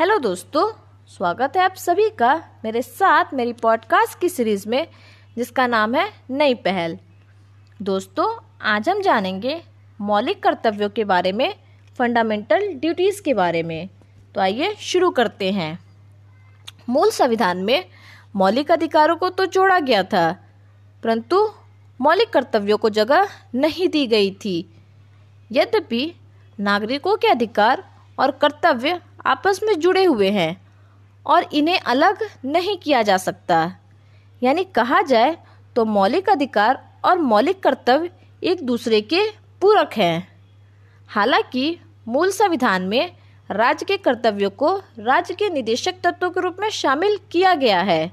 Hello दोस्तों, स्वागत है आप सभी का मेरे साथ मेरी पॉडकास्ट की सीरीज़ में, जिसका नाम है नई पहल। दोस्तों, आज हम जानेंगे मौलिक कर्तव्यों के बारे में फंडामेंटल ड्यूटीज़ के बारे में। तो आइए शुरू करते हैं। मूल संविधान में मौलिक अधिकारों को तो जोड़ा गया था, परंतु मौलिक कर्तव्यों को जगह नहीं दी गई थी। यद्यपि नागरिकों के अधिकार और कर्तव्य आपस में जुड़े हुए हैं और इन्हें अलग नहीं किया जा सकता। यानी कहा जाए तो मौलिक अधिकार और मौलिक कर्तव्य एक दूसरे के पूरक हैं। हालाँकि मूल संविधान में राज्य के कर्तव्यों को राज्य के निदेशक तत्वों के रूप में शामिल किया गया है।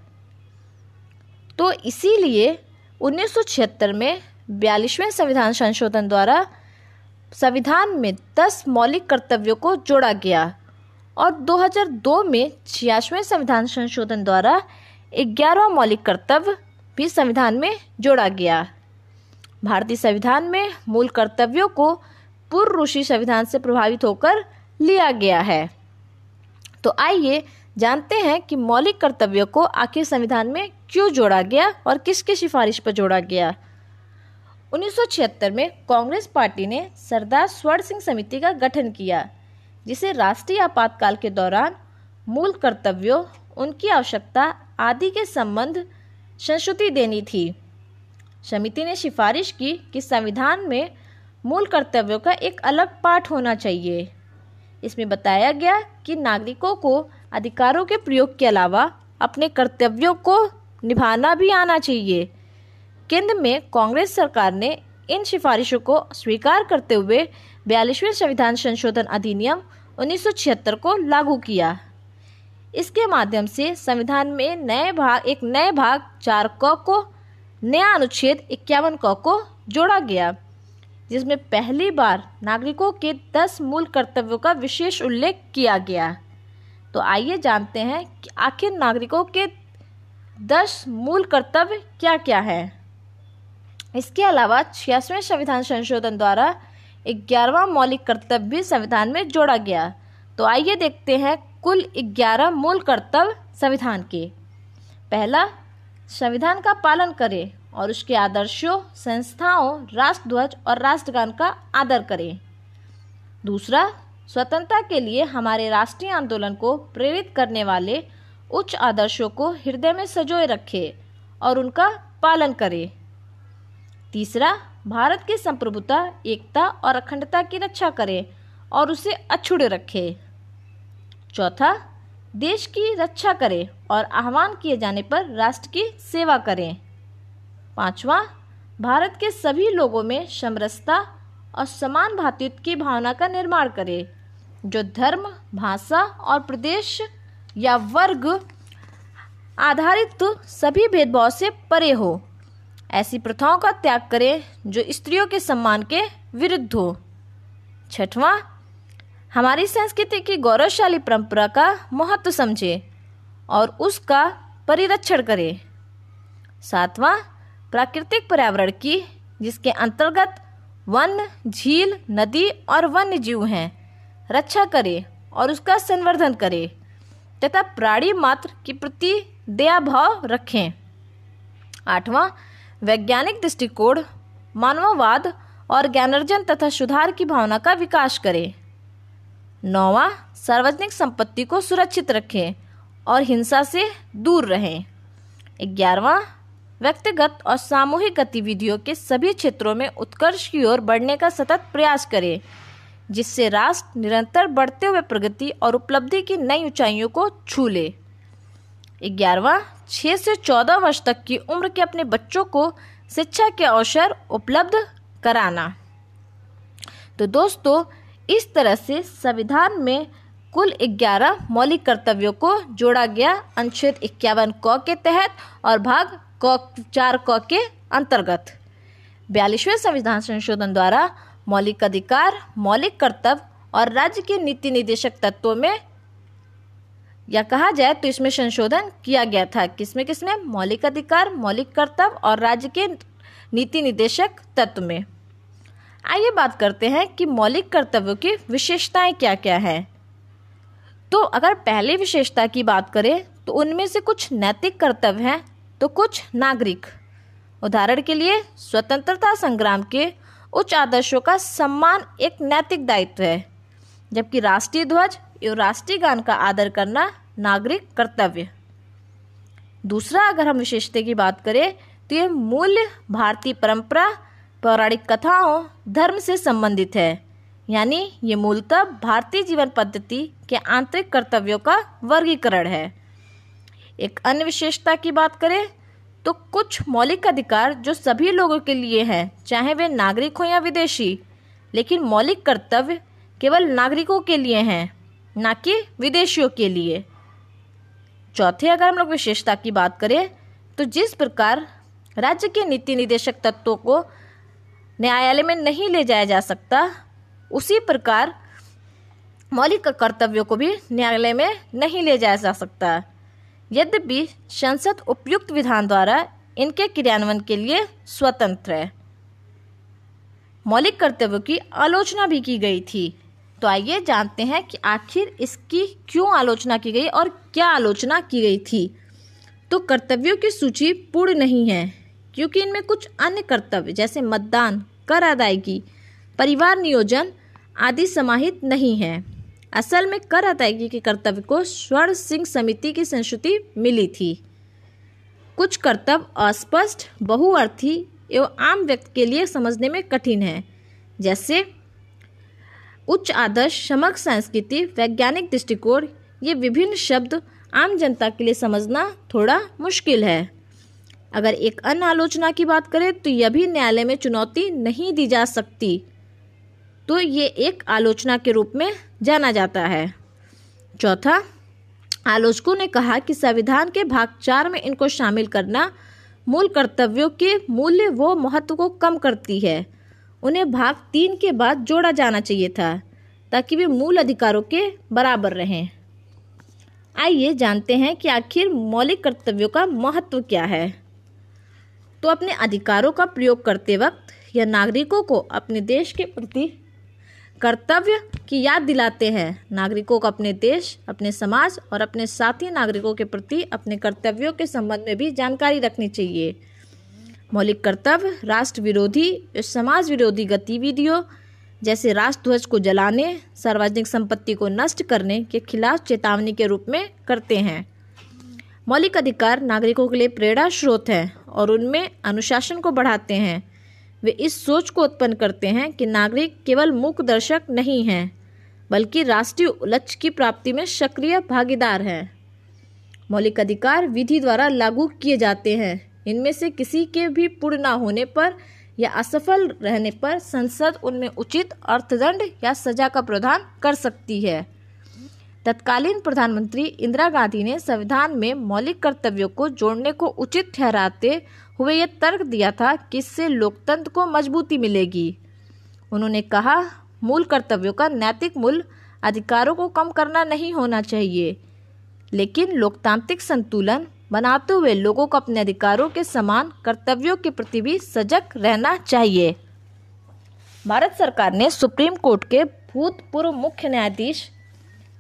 तो इसीलिए उन्नीस सौ छिहत्तर में बयालीसवें संविधान संशोधन द्वारा संविधान में 10 मौलिक कर्तव्यों को जोड़ा गया। और 2002 में छियासवें संविधान संशोधन द्वारा ग्यारहवा मौलिक कर्तव्य भी संविधान में जोड़ा गया। भारतीय संविधान में मूल कर्तव्यों को पूर्व ऋषि संविधान से प्रभावित होकर लिया गया है। तो आइए जानते हैं कि मौलिक कर्तव्यों को आखिर संविधान में क्यों जोड़ा गया और किसकी सिफारिश पर जोड़ा गया। 1976 में कांग्रेस पार्टी ने सरदार स्वर्ण सिंह समिति का गठन किया। जिसे राष्ट्रीय आपातकाल के दौरान मूल कर्तव्यों, उनकी आवश्यकता आदि के संबंध संस्कृति देनी थी। समिति ने सिफारिश की कि संविधान में मूल कर्तव्यों का एक अलग पाठ होना चाहिए। इसमें बताया गया कि नागरिकों को अधिकारों के प्रयोग के अलावा अपने कर्तव्यों को निभाना भी आना चाहिए। केंद्र में कांग्रेस सरकार ने इन सिफारिशों को स्वीकार करते हुए बयालीसवें संविधान संशोधन अधिनियम 1976 को लागू किया। इसके माध्यम से संविधान में नए भाग, एक नए भाग, चार क को, नया अनुच्छेद इक्यावन क को जोड़ा गया, जिसमें पहली बार नागरिकों के दस मूल कर्तव्यों का विशेष उल्लेख किया गया। तो आइए जानते हैं कि आखिर नागरिकों के दस मूल कर्तव्य क्या क्या हैं। इसके अलावा छियासवें संविधान संशोधन द्वारा ग्यारहवा मौलिक कर्तव्य भी संविधान में जोड़ा गया। तो आइए देखते हैं कुल ग्यारह मूल कर्तव्य संविधान के। पहला, संविधान का पालन करें और उसके आदर्शों, संस्थाओं, राष्ट्रध्वज और राष्ट्रगान का आदर करें। दूसरा, स्वतंत्रता के लिए हमारे राष्ट्रीय आंदोलन को प्रेरित करने वाले उच्च आदर्शों को हृदय में सजोए रखें और उनका पालन करें। तीसरा, भारत की संप्रभुता, एकता और अखंडता की रक्षा करे और उसे अछूड़े रखे। चौथा, देश की रक्षा करें और आह्वान किए जाने पर राष्ट्र की सेवा करें। पांचवा, भारत के सभी लोगों में समरसता और समान भातृत्व की भावना का निर्माण करें, जो धर्म, भाषा और प्रदेश या वर्ग आधारित सभी भेदभाव से परे हो। ऐसी प्रथाओं का त्याग करें जो स्त्रियों के सम्मान के विरुद्ध हो। छठवां, हमारी संस्कृति की गौरवशाली परंपरा का महत्व समझे और उसका परिरक्षण करें। सातवां, प्राकृतिक पर्यावरण की, जिसके अंतर्गत वन, झील, नदी और वन्य जीव हैं, रक्षा करें और उसका संवर्धन करें तथा प्राणी मात्र के प्रति दया भाव रखें। आठवां वैज्ञानिक दृष्टिकोण, मानववाद और ज्ञानार्जन तथा सुधार की भावना का विकास करें। नौवा, सार्वजनिक संपत्ति को सुरक्षित रखें और हिंसा से दूर रहें। ग्यारहवा, व्यक्तिगत और सामूहिक गतिविधियों के सभी क्षेत्रों में उत्कर्ष की ओर बढ़ने का सतत प्रयास करें, जिससे राष्ट्र निरंतर बढ़ते हुए प्रगति और उपलब्धि की नई ऊंचाइयों को छू ले। ग्यारहवा छः से चौदह वर्ष तक की उम्र के अपने बच्चों को शिक्षा के अवसर उपलब्ध कराना। तो दोस्तों, इस तरह से संविधान में कुल 11 मौलिक कर्तव्यों को जोड़ा गया अनुच्छेद इक्यावन क के तहत और भाग क, चार क के अंतर्गत। बयालीसवें संविधान संशोधन द्वारा मौलिक अधिकार, मौलिक कर्तव्य और राज्य के नीति निदेशक तत्वों में या कहा जाए तो इसमें संशोधन किया गया था। किसमें किसमें? मौलिक अधिकार, मौलिक कर्तव्य और राज्य के नीति निदेशक तत्व में। आइए बात करते हैं कि मौलिक कर्तव्यों की विशेषताएँ क्या क्या हैं। तो अगर पहली विशेषता की बात करें तो उनमें से कुछ नैतिक कर्तव्य हैं तो कुछ नागरिक। उदाहरण के लिए, स्वतंत्रता संग्राम के उच्च आदर्शों का सम्मान एक नैतिक दायित्व है, जबकि राष्ट्रीय ध्वज एवं राष्ट्रीय गान का आदर करना नागरिक कर्तव्य। दूसरा, अगर हम विशेषता की बात करें तो ये मूल्य भारतीय परंपरा, पौराणिक कथाओं, धर्म से संबंधित है। यानी ये मूलतः भारतीय जीवन पद्धति के आंतरिक कर्तव्यों का वर्गीकरण है। एक अन्य विशेषता की बात करें तो कुछ मौलिक अधिकार जो सभी लोगों के लिए हैं, चाहे वे नागरिक हो या विदेशी, लेकिन मौलिक कर्तव्य केवल नागरिकों के लिए हैं। न कि विदेशियों के लिए। चौथे, अगर हम लोग विशेषता की बात करें तो जिस प्रकार राज्य के नीति निदेशक तत्वों को न्यायालय में नहीं ले जाया जा सकता, उसी प्रकार मौलिक कर्तव्यों को भी न्यायालय में नहीं ले जाया जा सकता। यद्यपि संसद उपयुक्त विधान द्वारा इनके क्रियान्वयन के लिए स्वतंत्र है। मौलिक कर्तव्यों की आलोचना भी की गई थी। तो आइए जानते हैं कि आखिर इसकी क्यों आलोचना की गई और क्या आलोचना की गई थी। तो कर्तव्यों की सूची पूर्ण नहीं है, क्योंकि इनमें कुछ अन्य कर्तव्य, जैसे मतदान, कर अदायगी, परिवार नियोजन आदि समाहित नहीं है। असल में कर अदायगी के कर्तव्य को स्वर्ण सिंह समिति की संस्कृति मिली थी। कुछ कर्तव्य अस्पष्ट, बहुअर्थी एवं आम व्यक्ति के लिए समझने में कठिन है, जैसे उच्च आदर्श, समग्र संस्कृति, वैज्ञानिक दृष्टिकोण, ये विभिन्न शब्द आम जनता के लिए समझना थोड़ा मुश्किल है। अगर एक अन्य आलोचना की बात करें तो यह भी न्यायालय में चुनौती नहीं दी जा सकती। तो ये एक आलोचना के रूप में जाना जाता है। चौथा, आलोचकों ने कहा कि संविधान के भाग चार में इनको शामिल करना मूल कर्तव्यों के मूल्य व महत्व को कम करती है। उन्हें भाग तीन के बाद जोड़ा जाना चाहिए था, ताकि वे मूल अधिकारों के बराबर रहें। आइए जानते हैं कि आखिर मौलिक कर्तव्यों का महत्व क्या है। तो अपने अधिकारों का प्रयोग करते वक्त यह नागरिकों को अपने देश के प्रति कर्तव्य की याद दिलाते हैं। नागरिकों को अपने देश, अपने समाज और अपने साथी नागरिकों के प्रति अपने कर्तव्यों के संबंध में भी जानकारी रखनी चाहिए। मौलिक कर्तव्य राष्ट्र विरोधी समाज विरोधी गतिविधियों जैसे राष्ट्र ध्वज को जलाने, सार्वजनिक संपत्ति को नष्ट करने के खिलाफ चेतावनी के रूप में करते हैं। मौलिक अधिकार नागरिकों के लिए प्रेरणा स्रोत हैं और उनमें अनुशासन को बढ़ाते हैं। वे इस सोच को उत्पन्न करते हैं कि नागरिक केवल मूक दर्शक नहीं हैं, बल्कि राष्ट्रीय लक्ष्य की प्राप्ति में सक्रिय भागीदार हैं। मौलिक अधिकार विधि द्वारा लागू किए जाते हैं। इनमें से किसी के भी पूर्ण न होने पर या असफल रहने पर संसद उनमें उचित अर्थदंड या सजा का प्रावधान कर सकती है। तत्कालीन प्रधानमंत्री इंदिरा गांधी ने संविधान में मौलिक कर्तव्यों को जोड़ने को उचित ठहराते हुए यह तर्क दिया था कि इससे लोकतंत्र को मजबूती मिलेगी। उन्होंने कहा, मूल कर्तव्यों का नैतिक मूल्य अधिकारों को कम करना नहीं होना चाहिए, लेकिन लोकतांत्रिक संतुलन बनाते हुए लोगों को अपने अधिकारों के समान कर्तव्यों के प्रति भी सजग रहना चाहिए। भारत सरकार ने सुप्रीम कोर्ट के भूतपूर्व मुख्य न्यायाधीश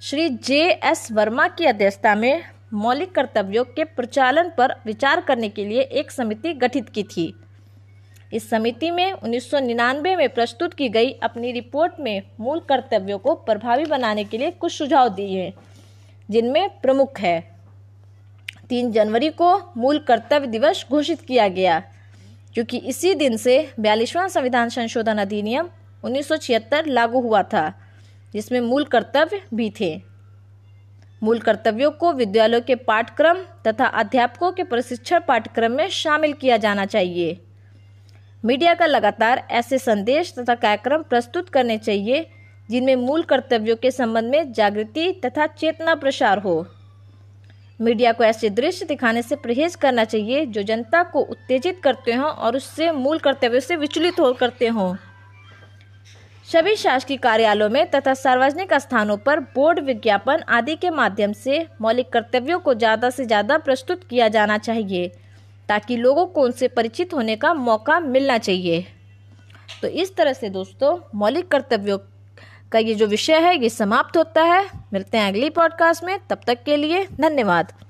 श्री जे एस वर्मा की अध्यक्षता में मौलिक कर्तव्यों के प्रचालन पर विचार करने के लिए एक समिति गठित की थी। इस समिति में 1999 में प्रस्तुत की गई अपनी रिपोर्ट में मूल कर्तव्यों को प्रभावी बनाने के लिए कुछ सुझाव दिए हैं जिनमें प्रमुख है। तीन जनवरी को मूल कर्तव्य दिवस घोषित किया गया, क्योंकि इसी दिन से बयालीसवां संविधान संशोधन अधिनियम उन्नीस सौ छिहत्तर लागू हुआ था, जिसमें मूल कर्तव्य भी थे। मूल कर्तव्यों को विद्यालयों के पाठ्यक्रम तथा अध्यापकों के प्रशिक्षण पाठ्यक्रम में शामिल किया जाना चाहिए। मीडिया का लगातार ऐसे संदेश तथा कार्यक्रम प्रस्तुत करने चाहिए, जिनमें मूल कर्तव्यों के संबंध में जागृति तथा चेतना प्रसार हो। मीडिया को ऐसे दृश्य दिखाने से परहेज करना चाहिए जो जनता को उत्तेजित करते हों और उससे मूल कर्तव्यों से विचलित हो करते हों। सभी शासकीय कार्यालयों में तथा सार्वजनिक स्थानों पर बोर्ड विज्ञापन आदि के माध्यम से मौलिक कर्तव्यों को ज़्यादा से ज़्यादा प्रस्तुत किया जाना चाहिए, ताकि लोगों को उनसे परिचित होने का मौका मिलना चाहिए। तो इस तरह से दोस्तों, मौलिक कर्तव्यों का ये जो विषय है, ये समाप्त होता है। मिलते हैं अगली पॉडकास्ट में। तब तक के लिए धन्यवाद।